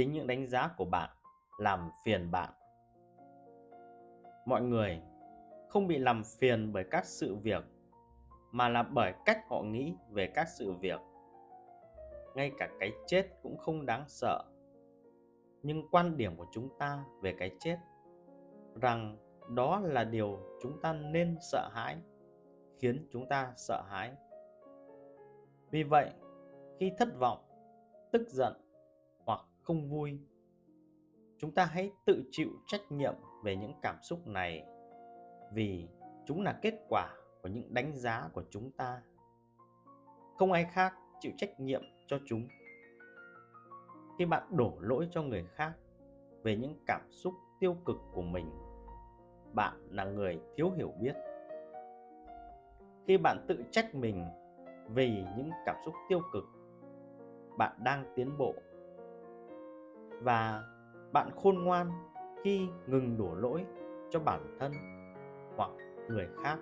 chính những đánh giá của bạn làm phiền bạn. Mọi người không bị làm phiền bởi các sự việc, mà là bởi cách họ nghĩ về các sự việc. Ngay cả cái chết cũng không đáng sợ. Nhưng quan điểm của chúng ta về cái chết, rằng đó là điều chúng ta nên sợ hãi, khiến chúng ta sợ hãi. Vì vậy, khi thất vọng, tức giận không vui. Chúng ta hãy tự chịu trách nhiệm về những cảm xúc này, vì chúng là kết quả của những đánh giá của chúng ta. Không ai khác chịu trách nhiệm cho chúng. Khi bạn đổ lỗi cho người khác về những cảm xúc tiêu cực của mình, bạn là người thiếu hiểu biết. Khi bạn tự trách mình vì những cảm xúc tiêu cực, bạn đang tiến bộ và bạn khôn ngoan khi ngừng đổ lỗi cho bản thân hoặc người khác.